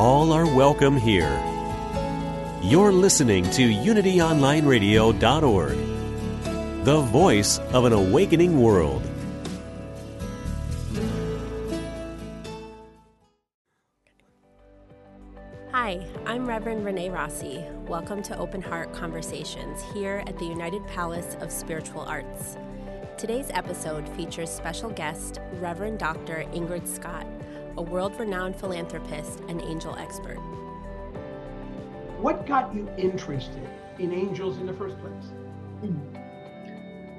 All are welcome here. You're listening to UnityOnlineRadio.org, the voice of an awakening world. Hi, I'm Reverend Renee Rossi. Welcome to Open Heart Conversations here at the United Palace of Spiritual Arts. Today's episode features special guest Reverend Dr. Ingrid Scott a world renowned philanthropist and angel expert. What got you interested in angels in the first place?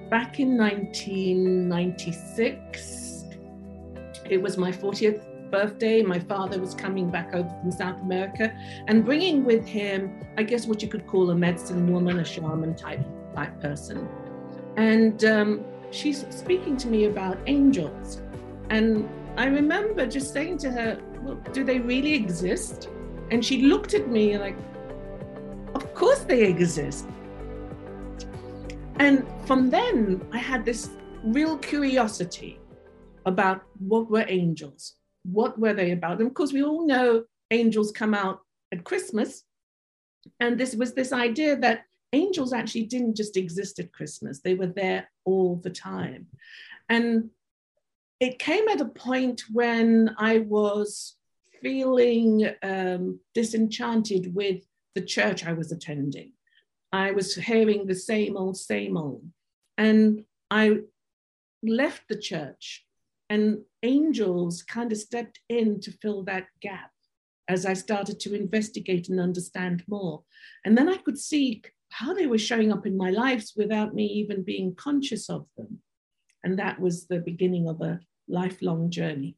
Back in 1996, it was my 40th birthday. My father was coming back over from South America and bringing with him, I guess, what you could call a medicine woman, a shaman type, type person. And um, she's speaking to me about angels. And I remember just saying to her, well, do they really exist? And she looked at me like, of course they exist. And from then, I had this real curiosity about what were angels? What were they about? And of course, we all know angels come out at Christmas. And this was this idea that angels actually didn't just exist at Christmas, they were there all the time. And it came at a point when I was feeling um, disenchanted with the church I was attending. I was hearing the same old, same old. And I left the church, and angels kind of stepped in to fill that gap as I started to investigate and understand more. And then I could see how they were showing up in my lives without me even being conscious of them. And that was the beginning of a lifelong journey.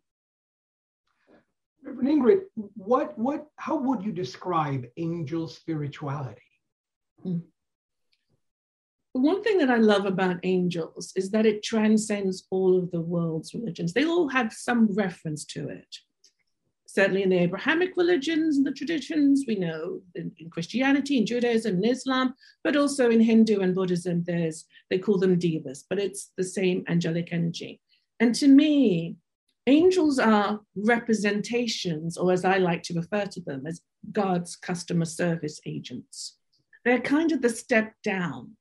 Reverend Ingrid, what, what, how would you describe angel spirituality? Mm. One thing that I love about angels is that it transcends all of the world's religions. They all have some reference to it. Certainly in the Abrahamic religions and the traditions, we know in, in Christianity in Judaism and Islam, but also in Hindu and Buddhism, there's they call them devas, but it's the same angelic energy. And to me, angels are representations, or as I like to refer to them, as God's customer service agents. They're kind of the step down.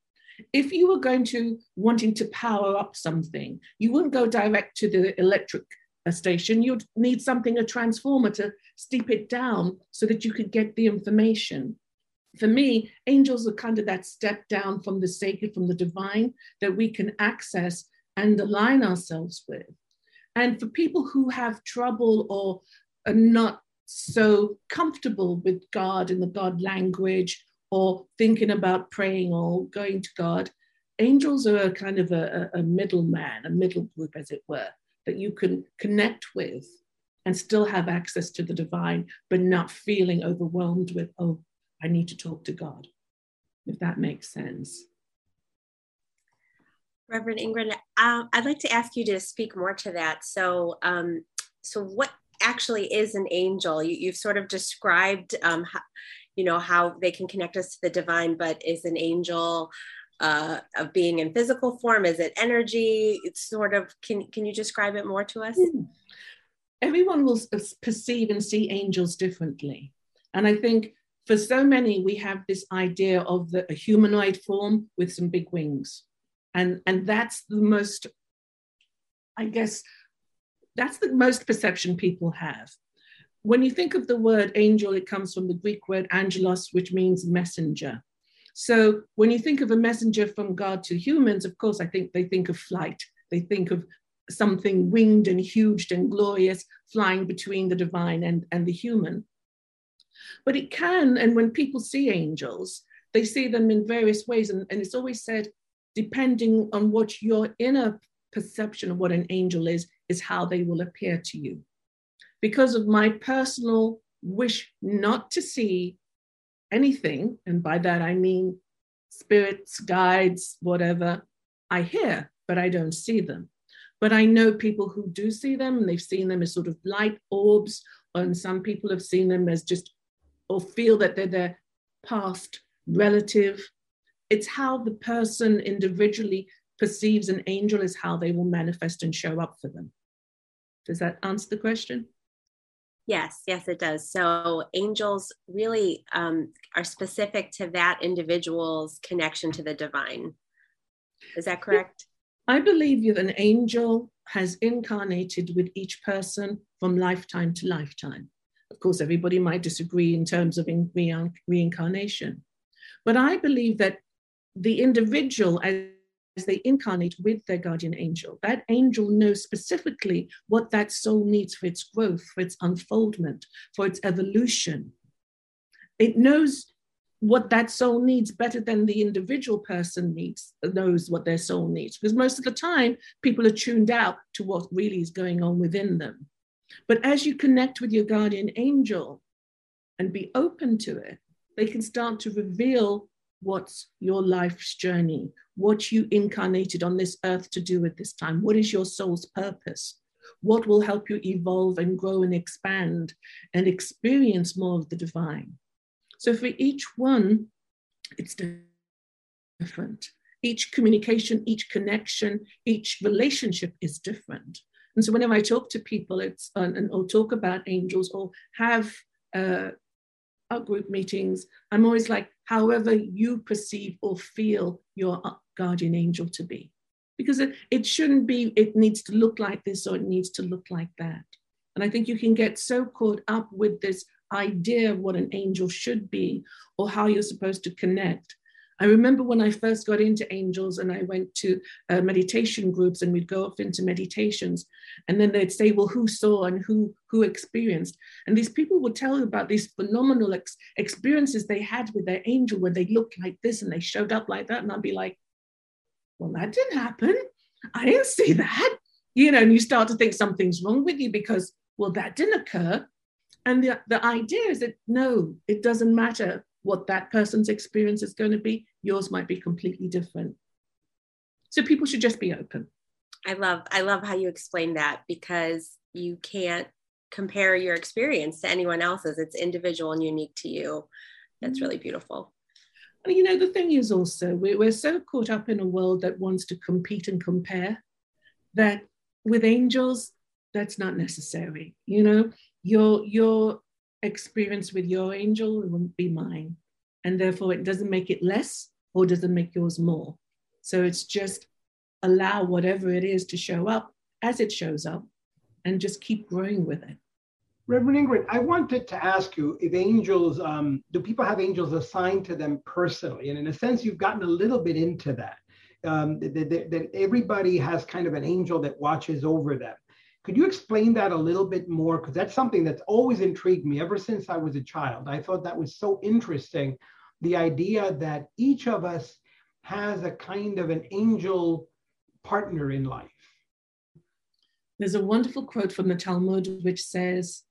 If you were going to wanting to power up something, you wouldn't go direct to the electric station. You'd need something, a transformer to steep it down so that you could get the information. For me, angels are kind of that step down from the sacred, from the divine that we can access and align ourselves with. And for people who have trouble or are not so comfortable with God and the God language or thinking about praying or going to God, angels are a kind of a, a middleman, a middle group, as it were, that you can connect with and still have access to the divine, but not feeling overwhelmed with, oh, I need to talk to God, if that makes sense. Reverend Ingrid, uh, I'd like to ask you to speak more to that. So, um, so what actually is an angel? You, have sort of described, um, how, you know, how they can connect us to the divine, but is an angel uh, of being in physical form? Is it energy? It's sort of. Can can you describe it more to us? Hmm. Everyone will perceive and see angels differently, and I think for so many we have this idea of the, a humanoid form with some big wings and and that's the most i guess that's the most perception people have. When you think of the word angel it comes from the greek word angelos which means messenger. So when you think of a messenger from god to humans of course i think they think of flight. They think of something winged and huge and glorious flying between the divine and, and the human. But it can and when people see angels they see them in various ways. And, and it's always said depending on what your inner perception of what an angel is, is how they will appear to you. Because of my personal wish not to see anything, and by that I mean spirits, guides, whatever, I hear, but I don't see them. But I know people who do see them, and they've seen them as sort of light orbs, and some people have seen them as just, or feel that they're their past relative. It's how the person individually perceives an angel is how they will manifest and show up for them. Does that answer the question? Yes, yes, it does. So angels really um, are specific to that individual's connection to the divine. Is that correct? I believe that an angel has incarnated with each person from lifetime to lifetime. Of course, everybody might disagree in terms of in reincarnation. But I believe that the individual, as as they incarnate with their guardian angel. That angel knows specifically what that soul needs for its growth, for its unfoldment, for its evolution. It knows what that soul needs better than the individual person needs, knows what their soul needs. Because most of the time, people are tuned out to what really is going on within them. But as you connect with your guardian angel and be open to it, they can start to reveal what's your life's journey, what you incarnated on this earth to do at this time. What is your soul's purpose? What will help you evolve and grow and expand and experience more of the divine? So for each one, it's different. Each communication, each connection, each relationship is different. And so whenever I talk to people, it's and or talk about angels or have uh, our group meetings, I'm always like, however you perceive or feel your uh, guardian angel to be. Because it, it shouldn't be, it needs to look like this or it needs to look like that. And I think you can get so caught up with this idea of what an angel should be or how you're supposed to connect I remember when I first got into angels and I went to uh, meditation groups and we'd go off into meditations and then they'd say, well, who saw and who, who experienced? And these people would tell you about these phenomenal ex- experiences they had with their angel where they looked like this and they showed up like that. And I'd be like, well, that didn't happen. I didn't see that. You know, and you start to think something's wrong with you because, well, that didn't occur. And the, the idea is that no, it doesn't matter what that person's experience is going to be. Yours might be completely different. So people should just be open. I love I love how you explain that because you can't compare your experience to anyone else's. It's individual and unique to you. That's really beautiful. And you know, the thing is also we're, we're so caught up in a world that wants to compete and compare that with angels, that's not necessary. You know, your your experience with your angel it wouldn't be mine. And therefore, it doesn't make it less or doesn't make yours more. So it's just allow whatever it is to show up as it shows up and just keep growing with it. Reverend Ingrid, I wanted to ask you if angels, um, do people have angels assigned to them personally? And in a sense, you've gotten a little bit into that. Um, that, that, that everybody has kind of an angel that watches over them. Could you explain that a little bit more? Because that's something that's always intrigued me ever since I was a child. I thought that was so interesting. The idea that each of us has a kind of an angel partner in life. There's a wonderful quote from the Talmud which says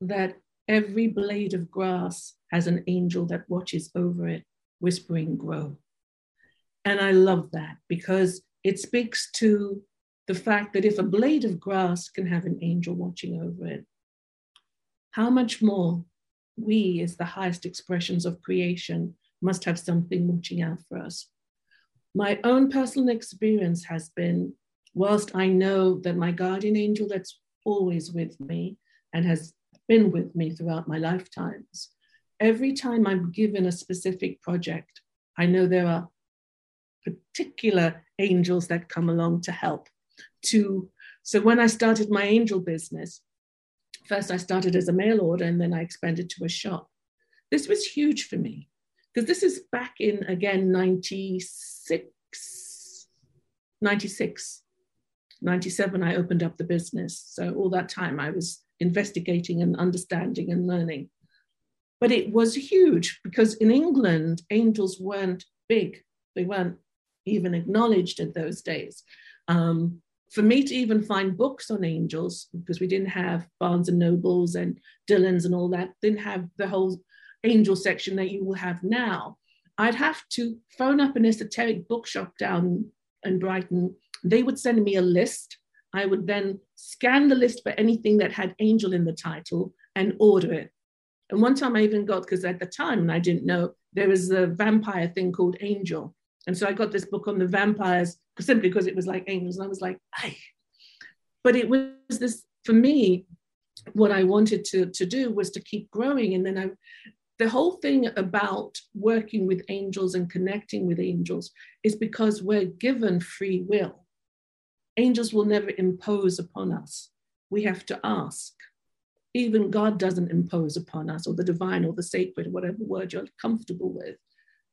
that every blade of grass has an angel that watches over it, whispering, Grow. And I love that because it speaks to the fact that if a blade of grass can have an angel watching over it, how much more we, as the highest expressions of creation, must have something watching out for us. My own personal experience has been, whilst I know that my guardian angel that's always with me and has been with me throughout my lifetimes, every time I'm given a specific project, I know there are particular angels that come along to help to so when I started my angel business, first I started as a mail order and then I expanded to a shop. This was huge for me because this is back in again 96, 96, 97, I opened up the business. So all that time I was investigating and understanding and learning. But it was huge because in England, angels weren't big, they weren't even acknowledged in those days. Um, for me to even find books on angels, because we didn't have Barnes and Nobles and Dillon's and all that, didn't have the whole angel section that you will have now. I'd have to phone up an esoteric bookshop down in Brighton. They would send me a list. I would then scan the list for anything that had angel in the title and order it. And one time I even got, because at the time, and I didn't know, there was a vampire thing called Angel. And so I got this book on the vampires simply because it was like angels. And I was like, ay. But it was this, for me, what I wanted to, to do was to keep growing. And then I, the whole thing about working with angels and connecting with angels is because we're given free will. Angels will never impose upon us. We have to ask. Even God doesn't impose upon us, or the divine, or the sacred, whatever word you're comfortable with.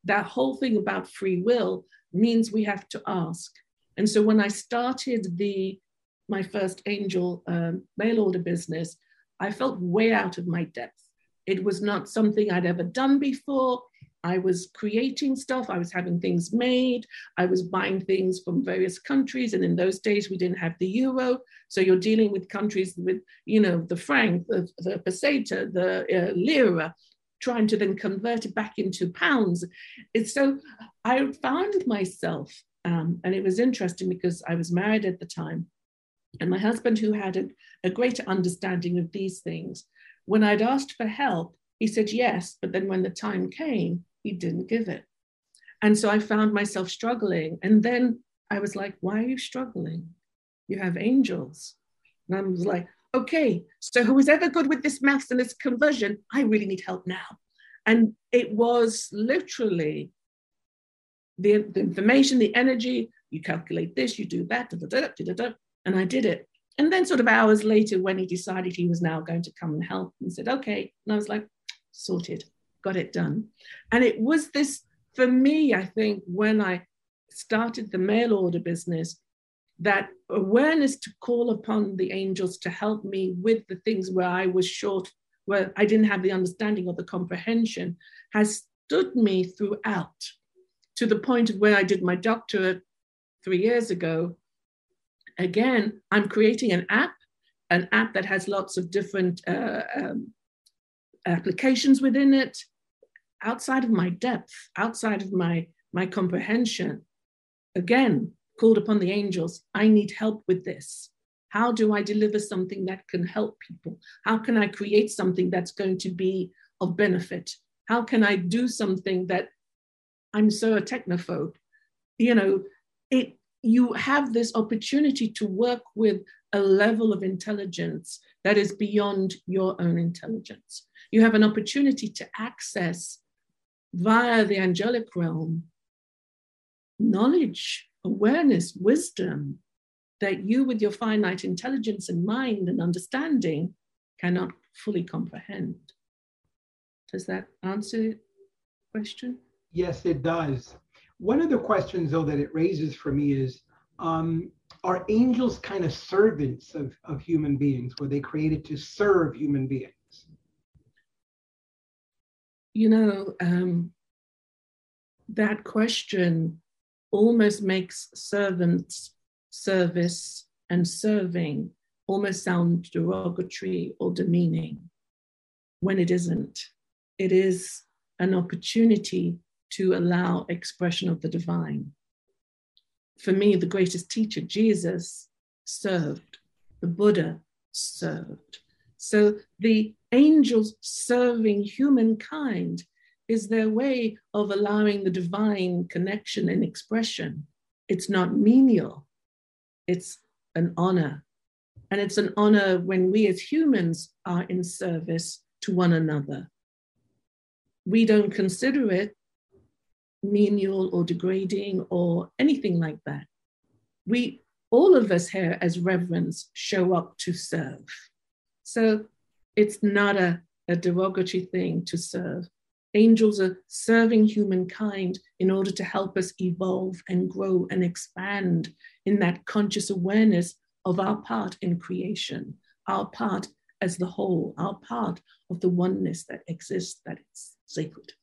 That whole thing about free will means we have to ask. And so when I started the my first angel um, mail order business, I felt way out of my depth. It was not something I'd ever done before. I was creating stuff, I was having things made, I was buying things from various countries. And in those days, we didn't have the euro. So you're dealing with countries with, you know, the franc, the, the peseta, the uh, lira, trying to then convert it back into pounds. It's so I found myself, um, and it was interesting because I was married at the time. And my husband, who had a, a greater understanding of these things, when I'd asked for help, he said yes, but then when the time came, he didn't give it. And so I found myself struggling. And then I was like, why are you struggling? You have angels. And I was like, okay, so who is ever good with this maths and this conversion, I really need help now. And it was literally the, the information, the energy, you calculate this, you do that, da, da, da, and I did it. And then, sort of hours later, when he decided he was now going to come and help, and said, okay. And I was like, sorted, got it done. And it was this, for me, I think, when I started the mail order business, that awareness to call upon the angels to help me with the things where I was short, where I didn't have the understanding or the comprehension, has stood me throughout to the point of where I did my doctorate three years ago again, I'm creating an app, an app that has lots of different uh, um, applications within it, outside of my depth, outside of my, my comprehension. Again, called upon the angels, I need help with this. How do I deliver something that can help people? How can I create something that's going to be of benefit? How can I do something that I'm so a technophobe? You know, it you have this opportunity to work with a level of intelligence that is beyond your own intelligence. You have an opportunity to access via the angelic realm knowledge, awareness, wisdom that you, with your finite intelligence and mind and understanding, cannot fully comprehend. Does that answer the question? Yes, it does. One of the questions, though, that it raises for me is um, are angels kind of servants of, of human beings? Were they created to serve human beings? You know, um, that question almost makes servants, service, and serving almost sound derogatory or demeaning when it isn't. It is an opportunity to allow expression of the divine. For me, the greatest teacher, Jesus, served, the Buddha served. So the angels serving humankind is their way of allowing the divine connection and expression. It's not menial, it's an honor. And it's an honor when we as humans are in service to one another. We don't consider it menial or degrading or anything like that. We, all of us here as reverends, show up to serve. So it's not a, a derogatory thing to serve. Angels are serving humankind in order to help us evolve and grow and expand in that conscious awareness of our part in creation, our part as the whole, our part of the oneness that exists, that is sacred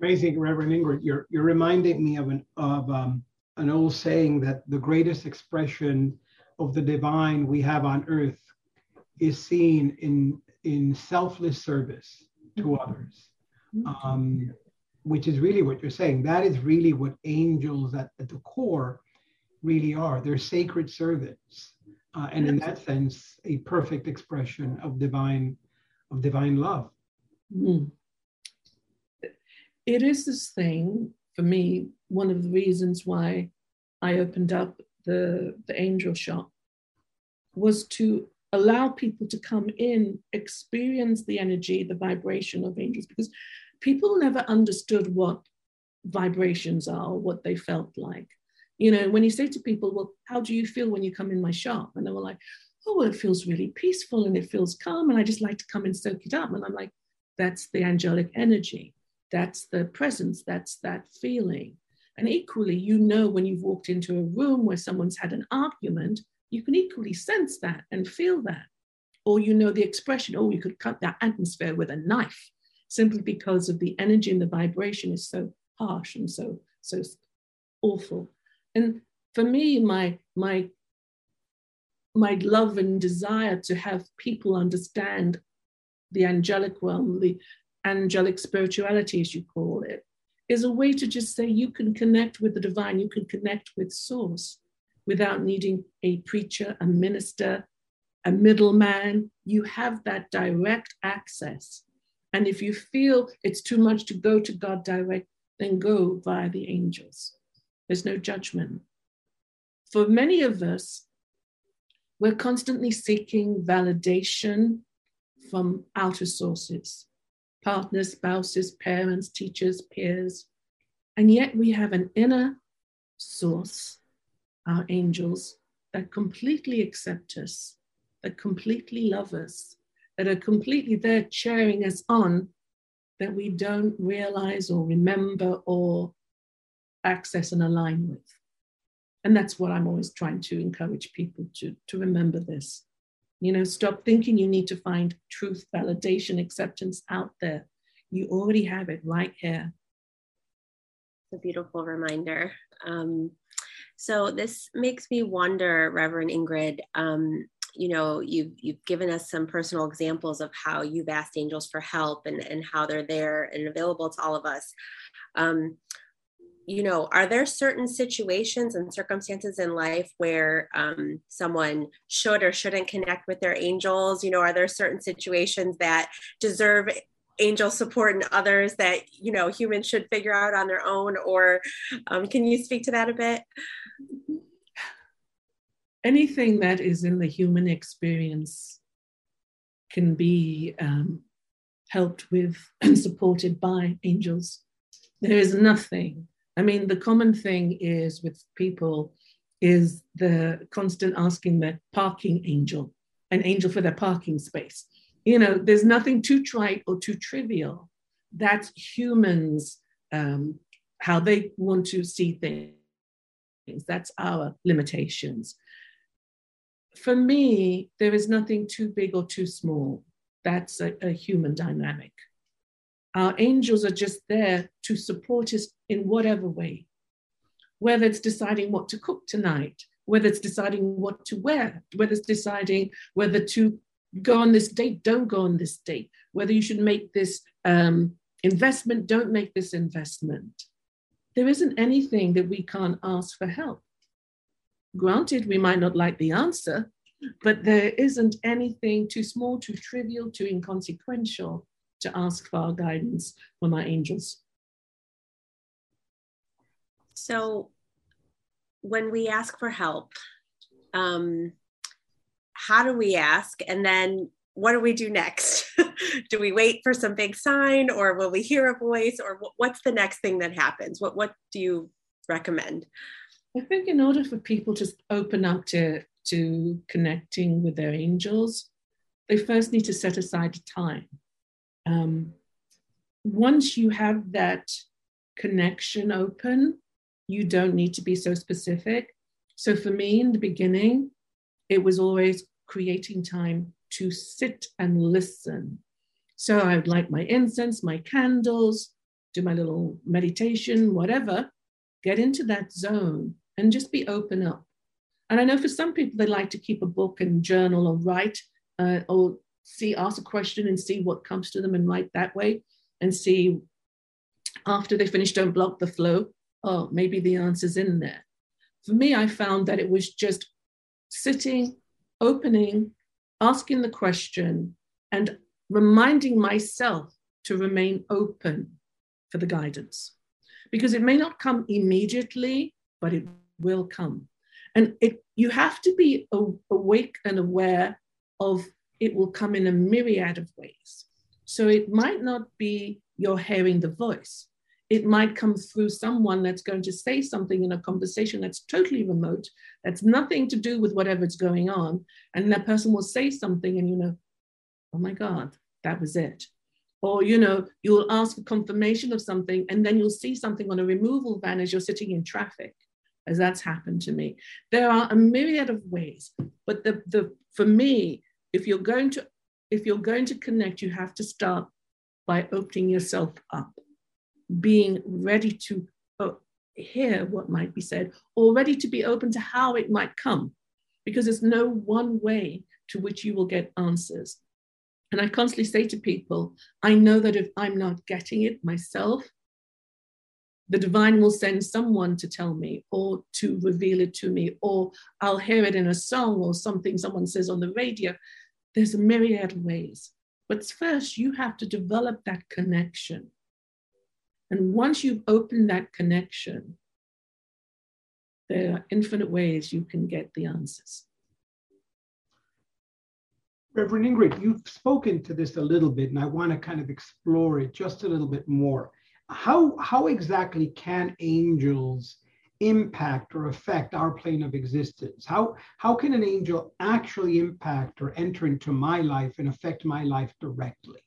amazing, Reverend Ingrid. You're you're reminding me of an of um, an old saying that the greatest expression of the divine we have on earth is seen in in selfless service to mm-hmm. others mm-hmm. um, which is really what you're saying that is really what angels at, at the core really are they're sacred servants uh, and in that sense a perfect expression of divine of divine love mm. it is this thing for me one of the reasons why i opened up the the angel shop was to allow people to come in experience the energy the vibration of angels because people never understood what vibrations are what they felt like you know, when you say to people, well, how do you feel when you come in my shop? And they were like, oh, well, it feels really peaceful and it feels calm. And I just like to come and soak it up. And I'm like, that's the angelic energy. That's the presence. That's that feeling. And equally, you know, when you've walked into a room where someone's had an argument, you can equally sense that and feel that. Or you know the expression, oh, you could cut that atmosphere with a knife simply because of the energy and the vibration is so harsh and so, so awful. And for me, my my my love and desire to have people understand the angelic realm, the angelic spirituality, as you call it, is a way to just say you can connect with the divine, you can connect with source without needing a preacher, a minister, a middleman. You have that direct access. And if you feel it's too much to go to God direct, then go via the angels. There's no judgment. For many of us, we're constantly seeking validation from outer sources partners, spouses, parents, teachers, peers. And yet we have an inner source, our angels, that completely accept us, that completely love us, that are completely there cheering us on, that we don't realize or remember or access and align with. And that's what I'm always trying to encourage people to, to remember this. You know, stop thinking you need to find truth, validation, acceptance out there. You already have it right here. It's a beautiful reminder. Um, so this makes me wonder, Reverend Ingrid. Um, you know, you've you've given us some personal examples of how you've asked angels for help and and how they're there and available to all of us. Um, you know, are there certain situations and circumstances in life where um, someone should or shouldn't connect with their angels? You know, are there certain situations that deserve angel support and others that you know humans should figure out on their own? Or um, can you speak to that a bit? Anything that is in the human experience can be um, helped with and supported by angels. There is nothing I mean, the common thing is with people is the constant asking the parking angel, an angel for their parking space. You know, there's nothing too trite or too trivial. That's humans, um, how they want to see things. That's our limitations. For me, there is nothing too big or too small. That's a, a human dynamic. Our angels are just there to support us in whatever way, whether it's deciding what to cook tonight, whether it's deciding what to wear, whether it's deciding whether to go on this date, don't go on this date, whether you should make this um, investment, don't make this investment. There isn't anything that we can't ask for help. Granted, we might not like the answer, but there isn't anything too small, too trivial, too inconsequential to ask for our guidance from our angels. So, when we ask for help, um, how do we ask? And then what do we do next? do we wait for some big sign or will we hear a voice or what's the next thing that happens? What, what do you recommend? I think in order for people to open up to, to connecting with their angels, they first need to set aside time um, once you have that connection open, you don't need to be so specific. So for me in the beginning, it was always creating time to sit and listen. So I would light my incense, my candles, do my little meditation, whatever, get into that zone and just be open up. And I know for some people, they like to keep a book and journal or write uh, or see, ask a question and see what comes to them and write that way and see after they finish, don't block the flow. Oh, maybe the answer's in there. For me, I found that it was just sitting, opening, asking the question, and reminding myself to remain open for the guidance. Because it may not come immediately, but it will come. And it, you have to be awake and aware of it will come in a myriad of ways. So it might not be you're hearing the voice. It might come through someone that's going to say something in a conversation that's totally remote, that's nothing to do with whatever's going on. And that person will say something, and you know, oh my God, that was it. Or, you know, you'll ask a confirmation of something, and then you'll see something on a removal van as you're sitting in traffic, as that's happened to me. There are a myriad of ways, but the, the for me, if you're going to if you're going to connect, you have to start by opening yourself up, being ready to uh, hear what might be said, or ready to be open to how it might come, because there's no one way to which you will get answers. And I constantly say to people, I know that if I'm not getting it myself, the divine will send someone to tell me or to reveal it to me, or I'll hear it in a song or something someone says on the radio. There's a myriad of ways. But first, you have to develop that connection. And once you've opened that connection, there are infinite ways you can get the answers. Reverend Ingrid, you've spoken to this a little bit, and I want to kind of explore it just a little bit more. How, how exactly can angels impact or affect our plane of existence? How, how can an angel actually impact or enter into my life and affect my life directly?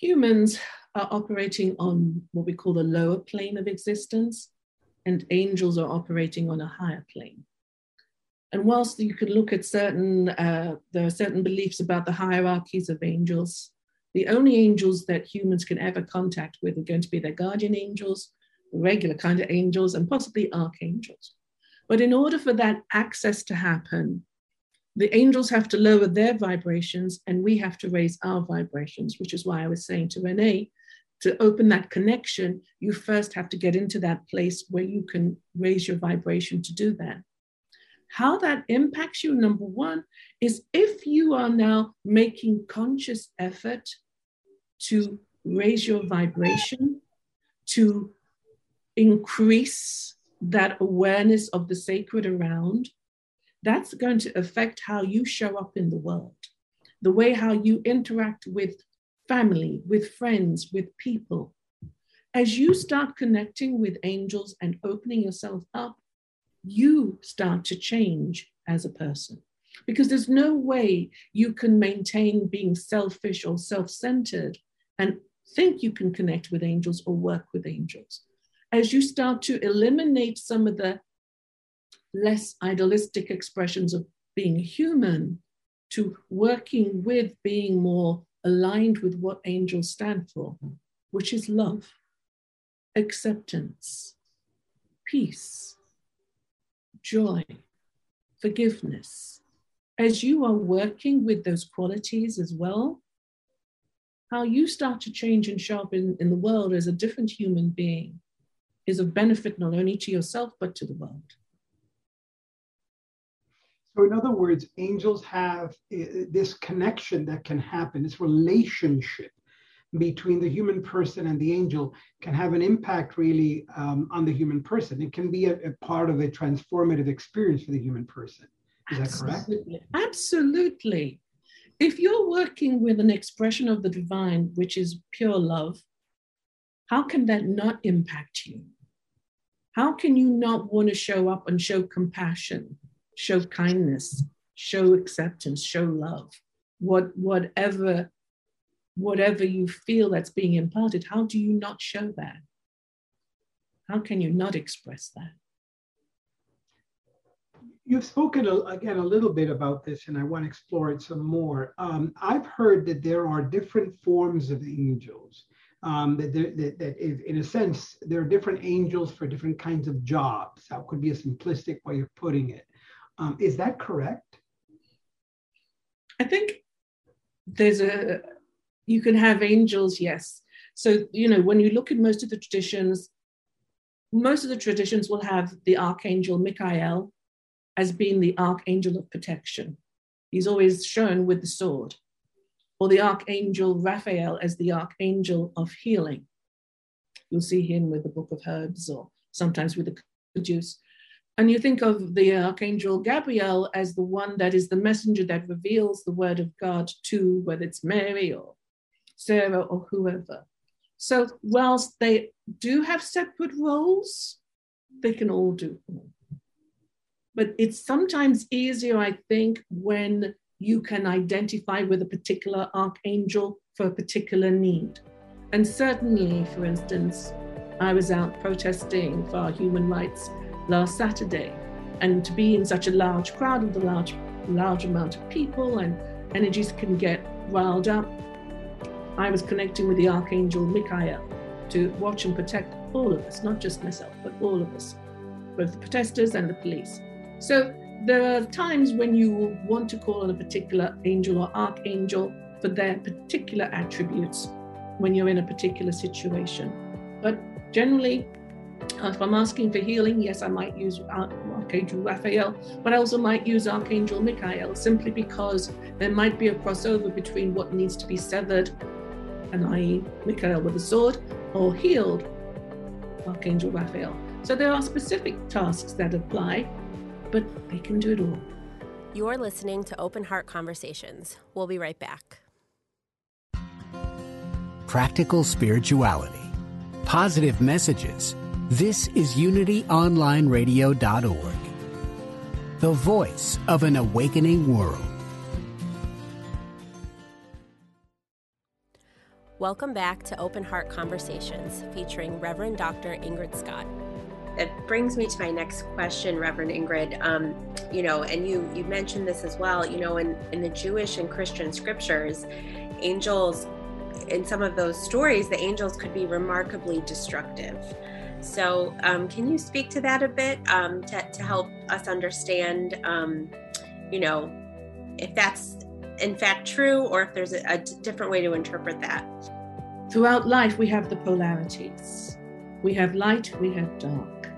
Humans are operating on what we call the lower plane of existence, and angels are operating on a higher plane. And whilst you could look at certain, uh, there are certain beliefs about the hierarchies of angels, the only angels that humans can ever contact with are going to be their guardian angels, regular kind of angels, and possibly archangels. But in order for that access to happen, the angels have to lower their vibrations and we have to raise our vibrations, which is why I was saying to Renee, to open that connection, you first have to get into that place where you can raise your vibration to do that. How that impacts you, number one, is if you are now making conscious effort to raise your vibration, to increase that awareness of the sacred around, that's going to affect how you show up in the world, the way how you interact with family, with friends, with people. As you start connecting with angels and opening yourself up, you start to change as a person. Because there's no way you can maintain being selfish or self centered and think you can connect with angels or work with angels. As you start to eliminate some of the less idealistic expressions of being human to working with being more aligned with what angels stand for, which is love, acceptance, peace, joy, forgiveness. As you are working with those qualities as well, how you start to change and in, in the world as a different human being is of benefit not only to yourself, but to the world. So, in other words, angels have this connection that can happen, this relationship between the human person and the angel can have an impact really um, on the human person. It can be a, a, part of a transformative experience for the human person. Is Absolutely. that correct? Absolutely. If you're working with an expression of the divine, which is pure love, how can that not impact you? How can you not want to show up and show compassion, show kindness, show acceptance, show love? What, whatever whatever you feel that's being imparted, how do you not show that? How can you not express that? You've spoken again a little bit about this, and I want to explore it some more. Um, I've heard that there are different forms of angels. um, that, that, that is, in a sense, there are different angels for different kinds of jobs. That could be a simplistic way of putting it. Um, is that correct? I think there's a, you can have angels, yes. So, you know, when you look at most of the traditions, most of the traditions will have the archangel Michael as being the archangel of protection. He's always shown with the sword or the archangel Raphael as the archangel of healing. You'll see him with the book of herbs or sometimes with the juice. And you think of the archangel Gabriel as the one that is the messenger that reveals the word of God to whether it's Mary or Sarah or whoever. So, whilst they do have separate roles, they can all do. But it's sometimes easier, I think, when you can identify with a particular archangel for a particular need. And certainly, for instance, I was out protesting for human rights last Saturday, and to be in such a large crowd with a large, large amount of people and energies can get riled up. I was connecting with the Archangel Michael to watch and protect all of us, not just myself, but all of us, both the protesters and the police. So there are times when you want to call on a particular angel or archangel for their particular attributes when you're in a particular situation. But generally, if I'm asking for healing, yes, I might use Archangel Raphael, but I also might use Archangel Michael simply because there might be a crossover between what needs to be severed, and i.e., Michael with a sword, or healed, Archangel Raphael. So there are specific tasks that apply, but they can do it all. You're listening to Open Heart Conversations. We'll be right back. Practical spirituality, positive messages. This is unityonlineradio.org, the voice of an awakening world. Welcome back to Open Heart Conversations featuring Reverend Dr. Ingrid Scott that brings me to my next question, Reverend Ingrid. Um, you know, and you you mentioned this as well. You know, in in the Jewish and Christian scriptures, angels, in some of those stories, the angels could be remarkably destructive. So, um, can you speak to that a bit um, to, to help us understand, um, you know, if that's in fact true or if there's a, a different way to interpret that? Throughout life, we have the polarities. We have light, we have dark.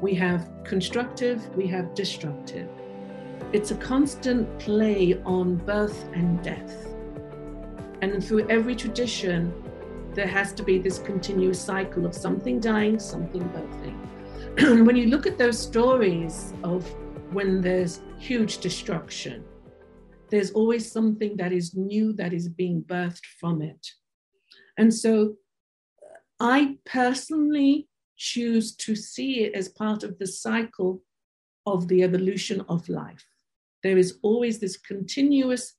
We have constructive, we have destructive. It's a constant play on birth and death. And through every tradition, there has to be this continuous cycle of something dying, something birthing. when you look at those stories of when there's huge destruction, there's always something that is new that is being birthed from it. And so uh, I personally choose to see it as part of the cycle of the evolution of life. There is always this continuous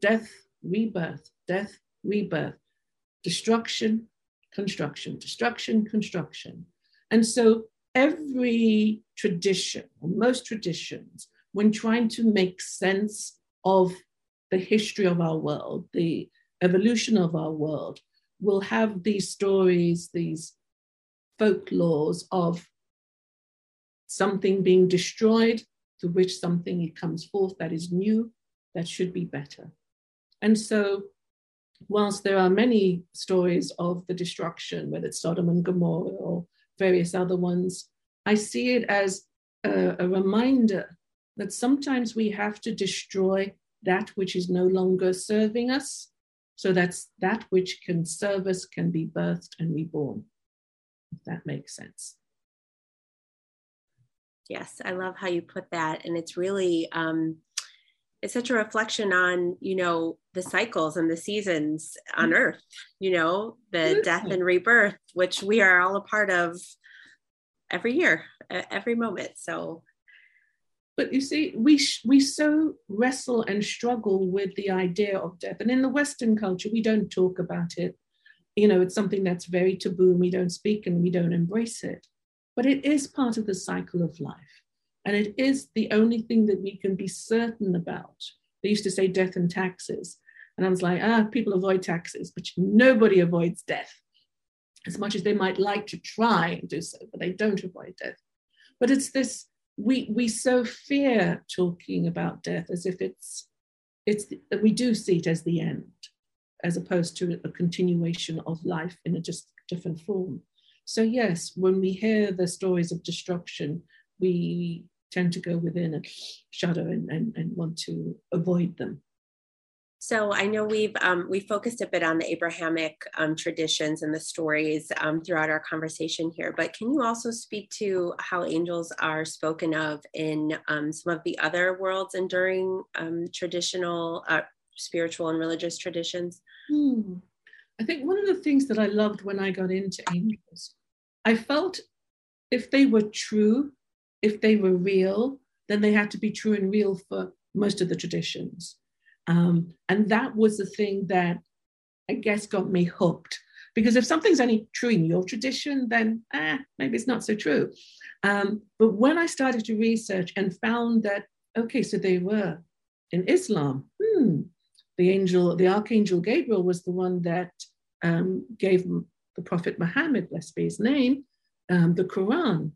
death, rebirth, death, rebirth, destruction, construction, destruction, construction. And so every tradition, or most traditions, when trying to make sense of the history of our world, the evolution of our world, will have these stories, these folklores of something being destroyed, to which something comes forth that is new, that should be better. And so, whilst there are many stories of the destruction, whether it's Sodom and Gomorrah or various other ones, I see it as a, a reminder that sometimes we have to destroy that which is no longer serving us so that's that which can serve us can be birthed and reborn if that makes sense. Yes, I love how you put that. And it's really, um, it's such a reflection on, you know, the cycles and the seasons on mm-hmm. earth, you know, the mm-hmm. death and rebirth, which we are all a part of every year, every moment. So, but you see, we we so wrestle and struggle with the idea of death, and in the Western culture, we don't talk about it you know, it's something that's very taboo and we don't speak and we don't embrace it. But it is part of the cycle of life. And it is the only thing that we can be certain about. They used to say death and taxes. And I was like, ah, people avoid taxes, but nobody avoids death. as much as they might like to try and do so, but they don't avoid death. But it's this we we so fear talking about death as if it's it's that we do see it as the end, as opposed to a continuation of life in a just different form. So yes, when we hear the stories of destruction, we tend to go within and shadow and, and, and want to avoid them. So I know we've um, we focused a bit on the Abrahamic um, traditions and the stories um, throughout our conversation here, but can you also speak to how angels are spoken of in um, some of the other world's enduring um, traditional, uh, spiritual, and religious traditions? Hmm. I think one of the things that I loved when I got into angels, I felt if they were true, if they were real, then they had to be true and real for most of the traditions. Um, and that was the thing that I guess got me hooked. Because if something's only true in your tradition, then eh, maybe it's not so true. Um, but when I started to research and found that, okay, so they were in Islam, hmm, the angel, the archangel Gabriel was the one that um, gave the Prophet Muhammad, blessed be his name, um, the Quran.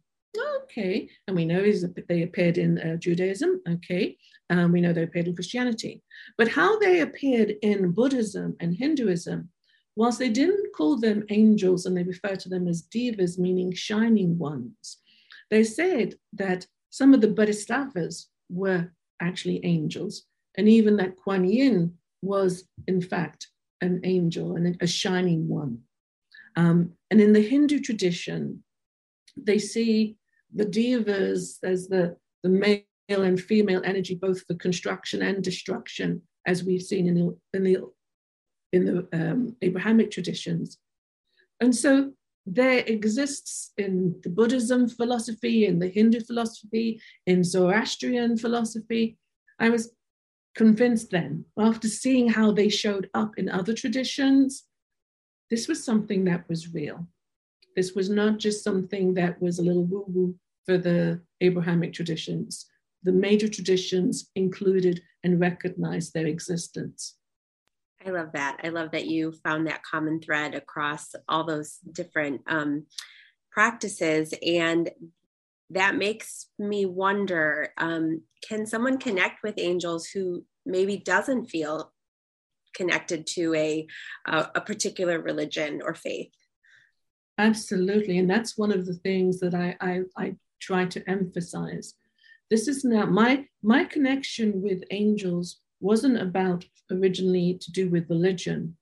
Okay, and we know they appeared in uh, Judaism. Okay, um, we know they appeared in Christianity, but how they appeared in Buddhism and Hinduism, whilst they didn't call them angels and they refer to them as devas, meaning shining ones, they said that some of the bodhisattvas were actually angels, and even that Kuan Yin was, in fact, an angel and a shining one. Um, and in the Hindu tradition, they see the devas as the, the male and female energy, both for construction and destruction, as we've seen in the, in the, in the um, Abrahamic traditions. And so there exists in the Buddhism philosophy, in the Hindu philosophy, in Zoroastrian philosophy. I was convinced then, after seeing how they showed up in other traditions, this was something that was real. This was not just something that was a little woo woo for the Abrahamic traditions. The major traditions included and recognized their existence. I love that. I love that you found that common thread across all those different um, practices. And that makes me wonder um, can someone connect with angels who maybe doesn't feel connected to a, a, a particular religion or faith? Absolutely. And that's one of the things that I, I, I try to emphasize. This is now my my connection with angels wasn't about originally to do with religion.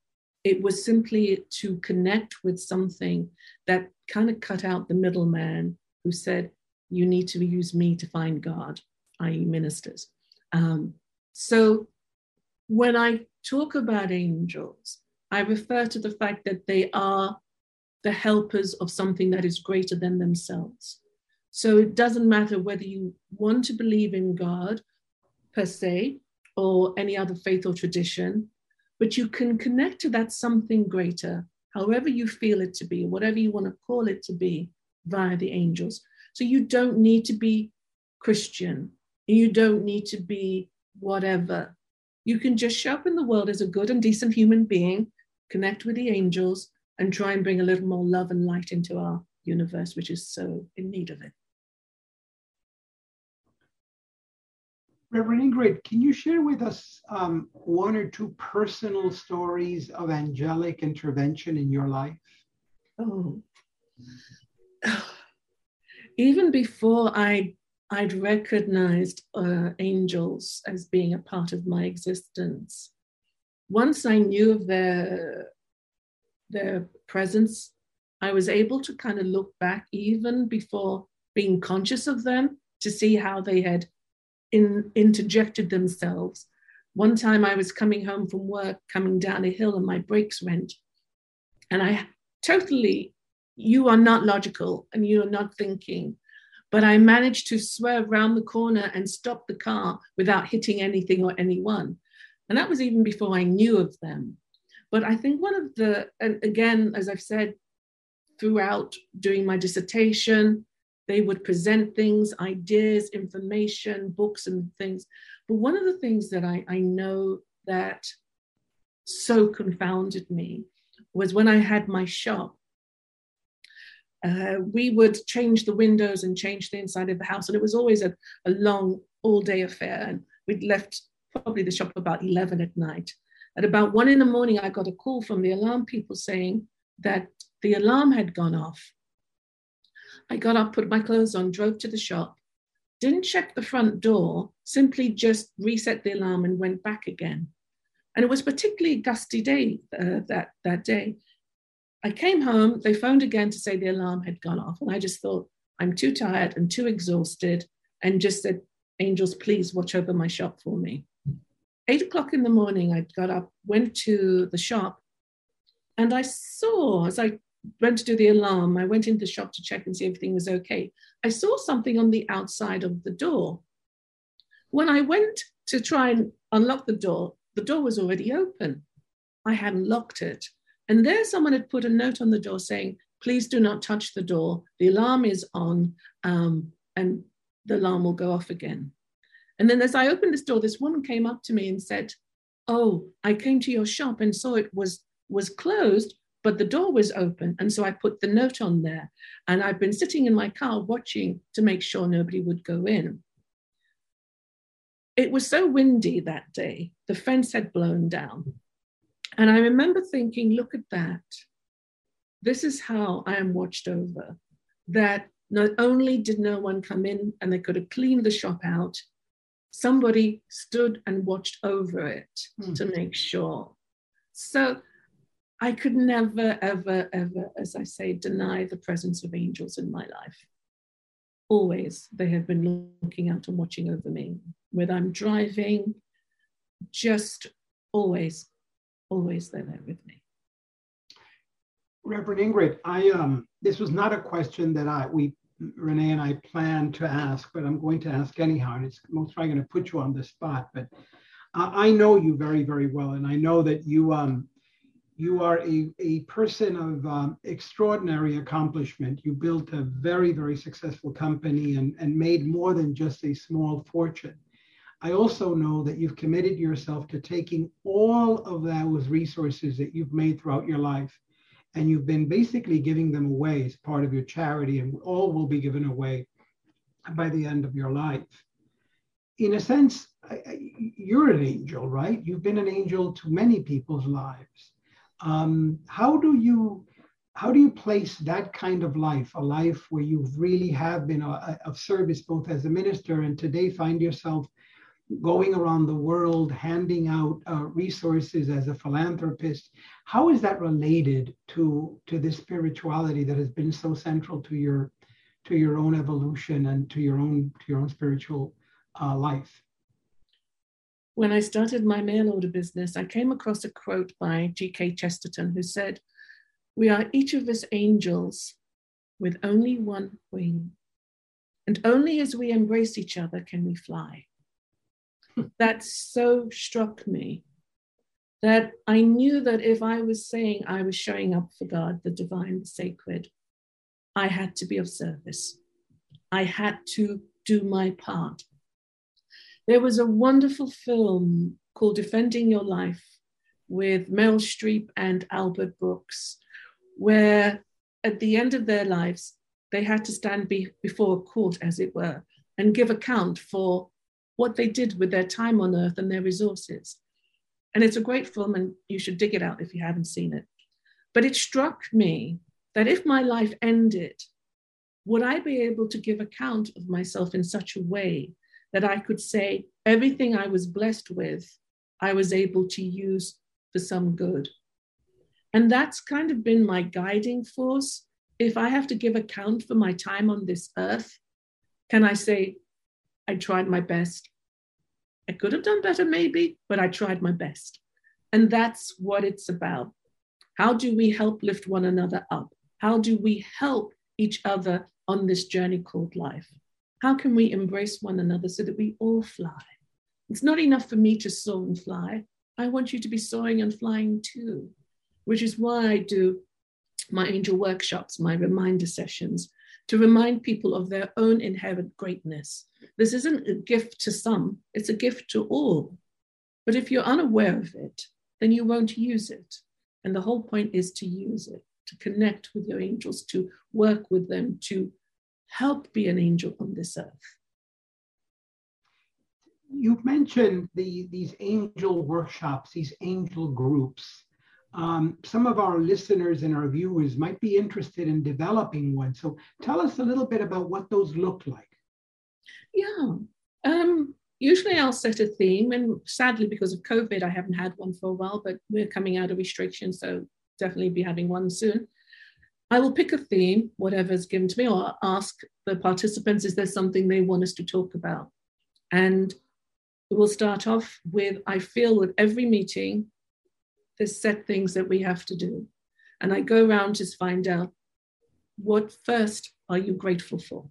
It was simply to connect with something that kind of cut out the middleman who said, you need to use me to find God, i.e., ministers. Um, so when I talk about angels, I refer to the fact that they are the helpers of something that is greater than themselves. So it doesn't matter whether you want to believe in God per se or any other faith or tradition, but you can connect to that something greater, however you feel it to be, whatever you want to call it to be, via the angels. So you don't need to be Christian. You don't need to be whatever. You can just show up in the world as a good and decent human being, connect with the angels, and try and bring a little more love and light into our universe, which is so in need of it. Reverend Ingrid, can you share with us um, one or two personal stories of angelic intervention in your life? Oh, even before I I'd recognized uh, angels as being a part of my existence. Once I knew of their their presence, I was able to kind of look back even before being conscious of them to see how they had in, interjected themselves. One time I was coming home from work, coming down a hill, and my brakes went. And I totally, you are not logical and you are not thinking. But I managed to swerve around the corner and stop the car without hitting anything or anyone. And that was even before I knew of them. But I think one of the, and again, as I've said throughout doing my dissertation, they would present things, ideas, information, books, and things. But one of the things that I, I know that so confounded me was when I had my shop. Uh, we would change the windows and change the inside of the house. And it was always a, a long, all day affair. And we'd left probably the shop about 11 at night. At about one in the morning, I got a call from the alarm people saying that the alarm had gone off. I got up, put my clothes on, drove to the shop, didn't check the front door, simply just reset the alarm and went back again. And it was particularly gusty day uh, that, that day. I came home, they phoned again to say the alarm had gone off. And I just thought, I'm too tired and too exhausted, and just said, Angels, please watch over my shop for me. Eight o'clock in the morning, I got up, went to the shop, and I saw as I went to do the alarm, I went into the shop to check and see everything was okay. I saw something on the outside of the door. When I went to try and unlock the door, the door was already open. I hadn't locked it. And there, someone had put a note on the door saying, Please do not touch the door. The alarm is on, um, and the alarm will go off again. And then, as I opened this door, this woman came up to me and said, Oh, I came to your shop and saw it was, was closed, but the door was open. And so I put the note on there. And I've been sitting in my car watching to make sure nobody would go in. It was so windy that day, the fence had blown down. And I remember thinking, look at that. This is how I am watched over. That not only did no one come in and they could have cleaned the shop out, somebody stood and watched over it mm. to make sure. So I could never, ever, ever, as I say, deny the presence of angels in my life. Always, they have been looking out and watching over me. Whether I'm driving, just always, always they're there with me. Reverend Ingrid, I um, this was not a question that I we Renee and I planned to ask, but I'm going to ask anyhow, and it's most probably going to put you on the spot. But I know you very, very well, and I know that you um, you are a, a person of um, extraordinary accomplishment. You built a very, very successful company and, and made more than just a small fortune. I also know that you've committed yourself to taking all of those resources that you've made throughout your life and you've been basically giving them away as part of your charity, and all will be given away by the end of your life. In a sense, you're an angel, right? You've been an angel to many people's lives. Um, how do you how do you place that kind of life, a life where you really have been a, a, of service both as a minister and today find yourself going around the world handing out uh, resources as a philanthropist? How is that related to to this spirituality that has been so central to your to your own evolution and to your own to your own spiritual uh, life? when I started my mail order business, I came across a quote by G.K. Chesterton who said, We are each of us angels with only one wing, and only as we embrace each other can we fly. That so struck me that I knew that if I was saying I was showing up for God, the divine, the sacred, I had to be of service. I had to do my part. There was a wonderful film called Defending Your Life with Meryl Streep and Albert Brooks, where at the end of their lives, they had to stand be, before a court, as it were, and give account for what they did with their time on earth and their resources. And it's a great film, and you should dig it out if you haven't seen it. But it struck me that if my life ended, would I be able to give account of myself in such a way that I could say everything I was blessed with, I was able to use for some good. And that's kind of been my guiding force. If I have to give account for my time on this earth, can I say, I tried my best? I could have done better, maybe, but I tried my best. And that's what it's about. How do we help lift one another up? How do we help each other on this journey called life? How can we embrace one another so that we all fly? It's not enough for me to soar and fly. I want you to be soaring and flying too, which is why I do my angel workshops, my reminder sessions, to remind people of their own inherent greatness. This isn't a gift to some, it's a gift to all. But if you're unaware of it, then you won't use it. And the whole point is to use it. to connect with your angels, to work with them, to help be an angel on this earth. You've mentioned the, these angel workshops, these angel groups. Um, some of our listeners and our viewers might be interested in developing one. So tell us a little bit about what those look like. Yeah. Um, usually I'll set a theme, and sadly, because of COVID, I haven't had one for a while, but we're coming out of restrictions, so definitely be having one soon. I will pick a theme, whatever's given to me, or ask the participants, is there something they want us to talk about? And we'll start off with I feel with every meeting, there's set things that we have to do. And I go around to find out what first are you grateful for?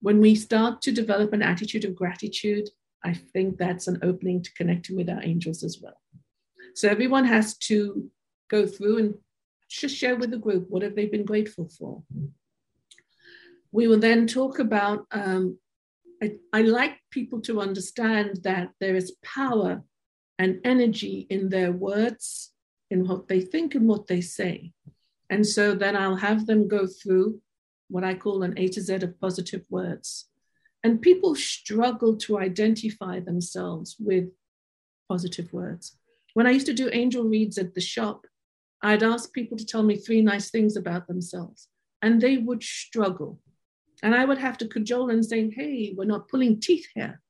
When we start to develop an attitude of gratitude, I think that's an opening to connecting with our angels as well. So everyone has to go through and just share with the group what have they been grateful for. We will then talk about. Um, I, I like people to understand that there is power and energy in their words, in what they think and what they say. And so then I'll have them go through what I call an A to Z of positive words. And people struggle to identify themselves with positive words. When I used to do angel reads at the shop, I'd ask people to tell me three nice things about themselves, and they would struggle. And I would have to cajole and say, Hey, we're not pulling teeth here.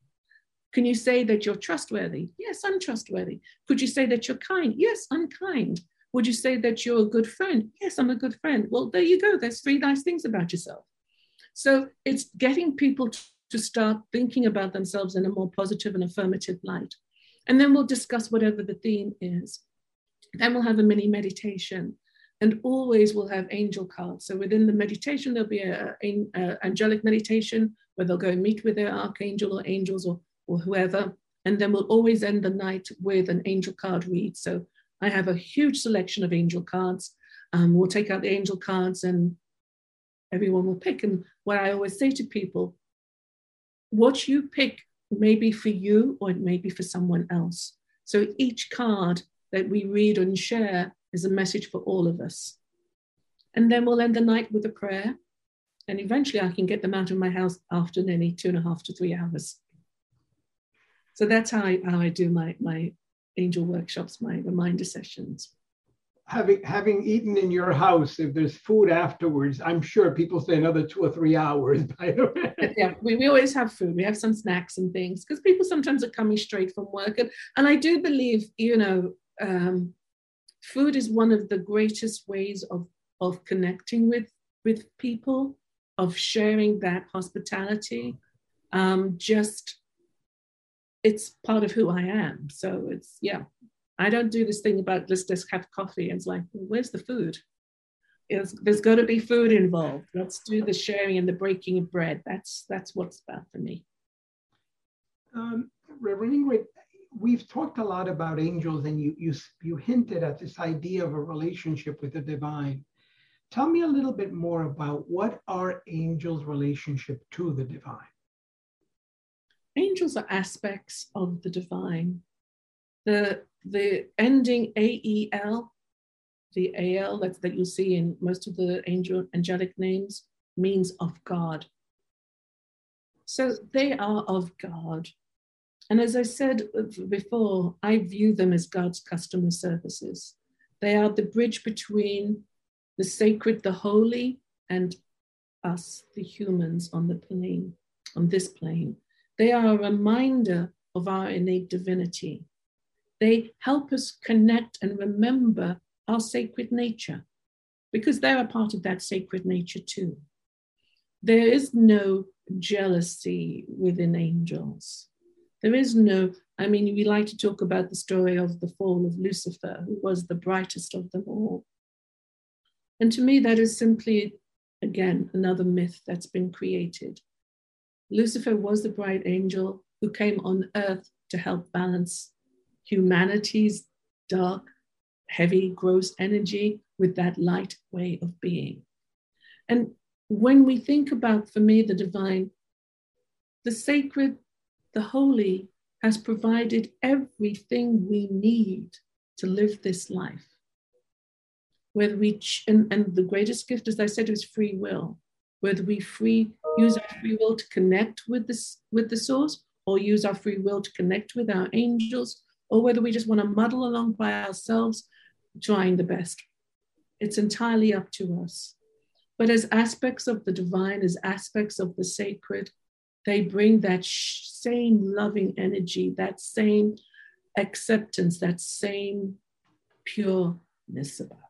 Can you say that you're trustworthy? Yes, I'm trustworthy. Could you say that you're kind? Yes, I'm kind. Would you say that you're a good friend? Yes, I'm a good friend. Well, there you go. There's three nice things about yourself. So it's getting people to start thinking about themselves in a more positive and affirmative light. And then we'll discuss whatever the theme is. Then we'll have a mini meditation. And always we'll have angel cards. So within the meditation, there'll be an angelic meditation where they'll go and meet with their archangel or angels or, or whoever. And then we'll always end the night with an angel card read. So I have a huge selection of angel cards. Um, we'll take out the angel cards and everyone will pick. And what I always say to people, what you pick may be for you or it may be for someone else. So each card that we read and share is a message for all of us. And then we'll end the night with a prayer. And eventually I can get them out of my house after nearly two and a half to three hours. So that's how I, how I do my, my angel workshops, my reminder sessions. Having having eaten in your house, if there's food afterwards, I'm sure people say another two or three hours. By the way, yeah, we, we always have food. We have some snacks and things because people sometimes are coming straight from work, and and I do believe you know um, food is one of the greatest ways of of connecting with with people, of sharing that hospitality. Um, just it's part of who I am. So it's, yeah, I don't do this thing about let's just have coffee. It's like, well, where's the food? It's, there's got to be food involved. Let's do the sharing and the breaking of bread. That's that's what's about for me. Um, Reverend Ingrid, we've talked a lot about angels, and you you you hinted at this idea of a relationship with the divine. Tell me a little bit more about what are angels' relationship to the divine angels are aspects of the divine. The, the ending AEL, the AL that, that you see in most of the angel angelic names, means of God. So they are of God. And as I said before, I view them as God's customer services. They are the bridge between the sacred, the holy, and us, the humans on the plane, on this plane. They are a reminder of our innate divinity. They help us connect and remember our sacred nature because they're a part of that sacred nature too. There is no jealousy within angels. There is no, I mean, we like to talk about the story of the fall of Lucifer, who was the brightest of them all. And to me, that is simply, again, another myth that's been created. Lucifer was the bright angel who came on earth to help balance humanity's dark, heavy, gross energy with that light way of being. And when we think about, for me, the divine, the sacred, the holy has provided everything we need to live this life. whether we, ch- and, and the greatest gift, as I said, is free will, whether we free, use our free will to connect with this, with the source or use our free will to connect with our angels, or whether we just want to muddle along by ourselves, trying the best. It's entirely up to us. But as aspects of the divine, as aspects of the sacred, they bring that same loving energy, that same acceptance, that same pureness about.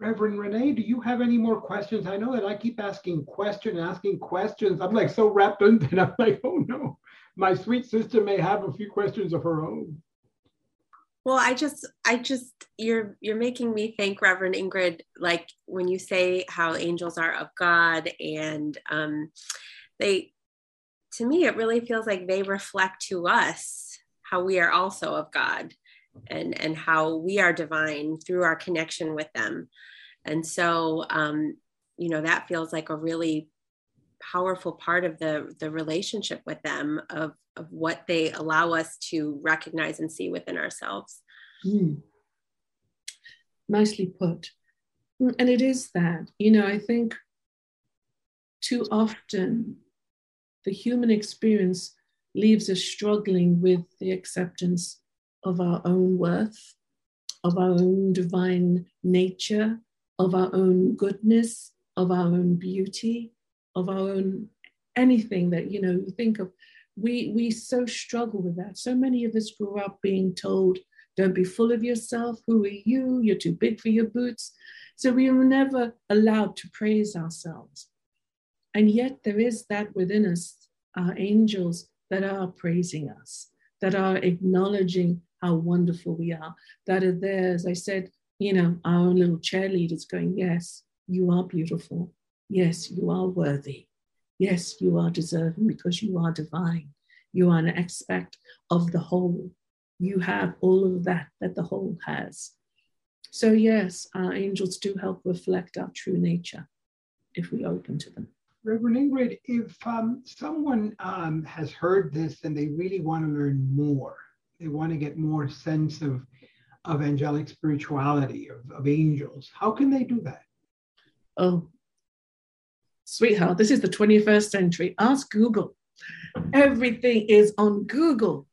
Reverend Renee, do you have any more questions? I know that I keep asking questions, asking questions. I'm like so wrapped into it. I'm like, oh no, my sweet sister may have a few questions of her own. Well, I just, I just, you're, you're making me think, Reverend Ingrid, like when you say how angels are of God, and um, they, to me, it really feels like they reflect to us how we are also of God, and and how we are divine through our connection with them, and so, um, you know, that feels like a really powerful part of the the relationship with them of of what they allow us to recognize and see within ourselves. Mm. nicely put. And it is that you know i think too often the human experience leaves us struggling with the acceptance of our own worth of our own divine nature of our own goodness of our own beauty of our own anything that you know you think of. We we so struggle with that. So many of us grew up being told don't be full of yourself. Who are you? You're too big for your boots. So we were never allowed to praise ourselves. And yet there is that within us our angels that are praising us that are acknowledging how wonderful we are that are there as i said you know our own little cheerleaders going yes you are beautiful Yes, you are worthy. Yes, you are deserving because you are divine. You are an aspect of the whole. You have all of that that the whole has. So, yes, our angels do help reflect our true nature if we open to them. Reverend Ingrid, if um, someone um, has heard this and they really want to learn more, they want to get more sense of, of angelic spirituality, of, of angels, how can they do that? Oh, sweetheart, this is the 21st century. Ask Google. Everything is on Google.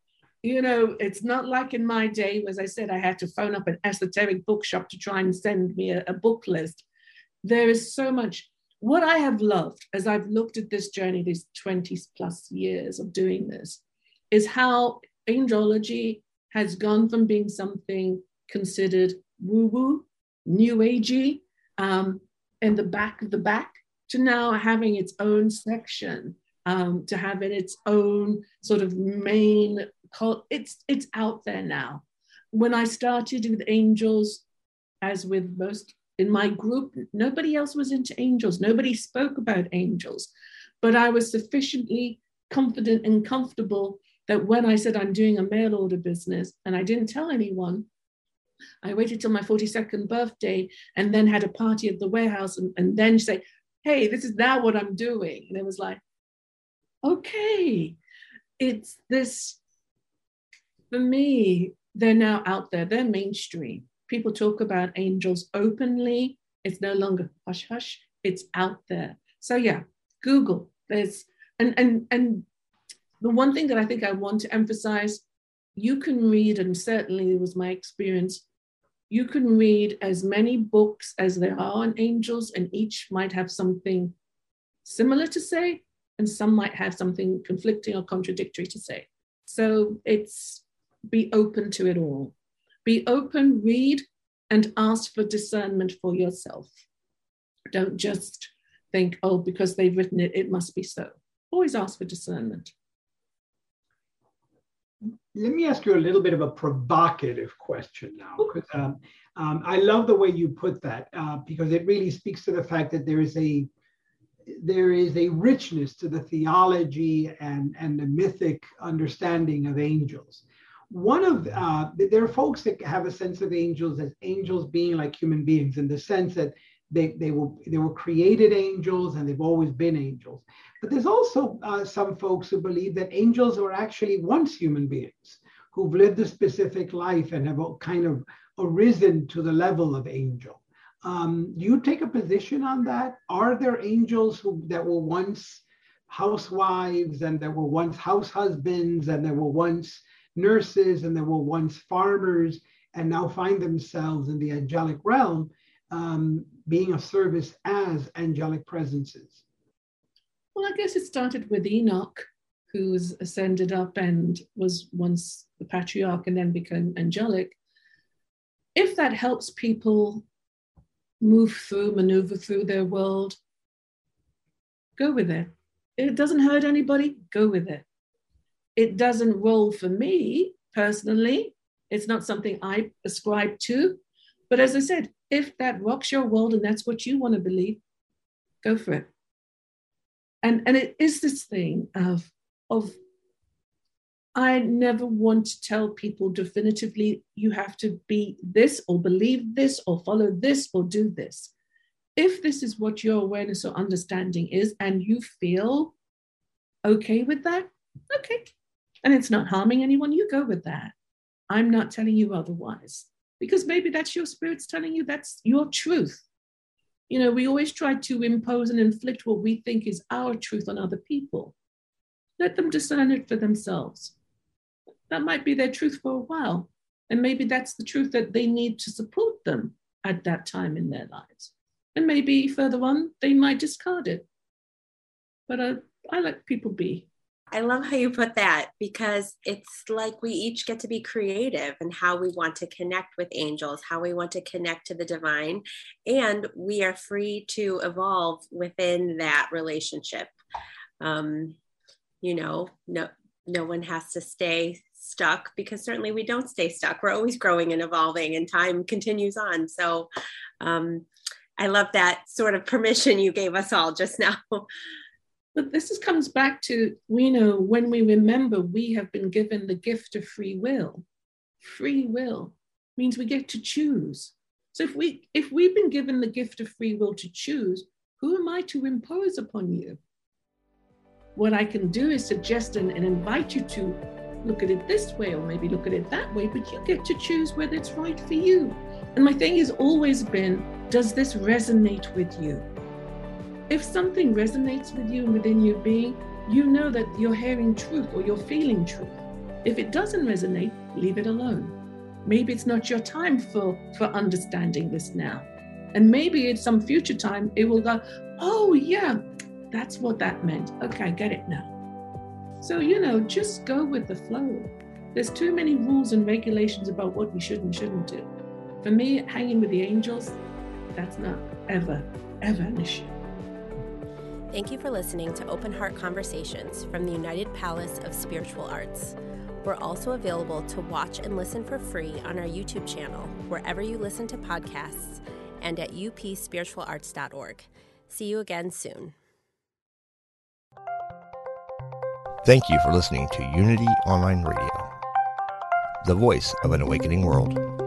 You know, it's not like in my day, as I said, I had to phone up an esoteric bookshop to try and send me a, a book list. There is so much. What I have loved as I've looked at this journey, these 20 plus years of doing this, is how angelology has gone from being something considered woo woo, new agey, um, in the back of the back, to now having its own section, um, to having its own sort of main cult. It's it's out there now. When I started with angels, as with most in my group, nobody else was into angels. Nobody spoke about angels, but I was sufficiently confident and comfortable that when I said I'm doing a mail order business and I didn't tell anyone, I waited till my 42nd birthday and then had a party at the warehouse and, and then say, hey, this is now what I'm doing. And it was like, okay, it's this, for me, they're now out there, they're mainstream. People talk about angels openly. It's no longer hush hush, it's out there. So yeah, Google. There's and and and the one thing that I think I want to emphasize, you can read, and certainly it was my experience, you can read as many books as there are on angels, and each might have something similar to say, and some might have something conflicting or contradictory to say. So it's be open to it all. Be open, read, and ask for discernment for yourself. Don't just think, oh, because they've written it, it must be so. Always ask for discernment. Let me ask you a little bit of a provocative question now, because um, um, I love the way you put that uh, because it really speaks to the fact that there is a there is a richness to the theology and and the mythic understanding of angels. One of uh, there are folks that have a sense of angels as angels being like human beings in the sense that they, they were they were created angels and they've always been angels. But there's also uh, some folks who believe that angels were actually once human beings who've lived a specific life and have kind of arisen to the level of angel. Um, do you take a position on that? Are there angels who that were once housewives and there were once house husbands and there were once nurses and there were once farmers and now find themselves in the angelic realm um, being of service as angelic presences? Well, I guess it started with Enoch, who's ascended up and was once the patriarch and then became angelic. If that helps people move through, maneuver through their world, go with it. It doesn't hurt anybody, go with it. It doesn't roll for me personally. It's not something I ascribe to. But as I said, if that rocks your world and that's what you want to believe, go for it. And, and it is this thing of, of I never want to tell people definitively, you have to be this or believe this or follow this or do this. If this is what your awareness or understanding is and you feel okay with that, okay. And it's not harming anyone, you go with that. I'm not telling you otherwise because maybe that's your spirit's telling you that's your truth. You know, we always try to impose and inflict what we think is our truth on other people. Let them discern it for themselves that might be their truth for a while. And maybe that's the truth that they need to support them at that time in their lives. And maybe further on, they might discard it. But uh, I let people be. I love how you put that because it's like we each get to be creative and how we want to connect with angels, how we want to connect to the divine, and we are free to evolve within that relationship. Um, you know, no, no one has to stay stuck because certainly we don't stay stuck. We're always growing and evolving, and time continues on. So um, I love that sort of permission you gave us all just now. But this is, comes back to we know when we remember we have been given the gift of free will. Free will means we get to choose. So if we if we've been given the gift of free will to choose, who am I to impose upon you? What I can do is suggest and, and invite you to look at it this way or maybe look at it that way, but you get to choose whether it's right for you. And my thing has always been does this resonate with you? If something resonates with you within your being, you know that you're hearing truth or you're feeling truth. If it doesn't resonate, leave it alone. Maybe it's not your time for, for understanding this now. And maybe at some future time, it will go, oh, yeah, that's what that meant. Okay, I get it now. So, you know, just go with the flow. There's too many rules and regulations about what we should and shouldn't do. For me, hanging with the angels, that's not ever, ever an issue. Thank you for listening to Open Heart Conversations from the United Palace of Spiritual Arts. We're also available to watch and listen for free on our YouTube channel, wherever you listen to podcasts, and at upspiritualarts.org. See you again soon. Thank you for listening to Unity Online Radio, the voice of an awakening world.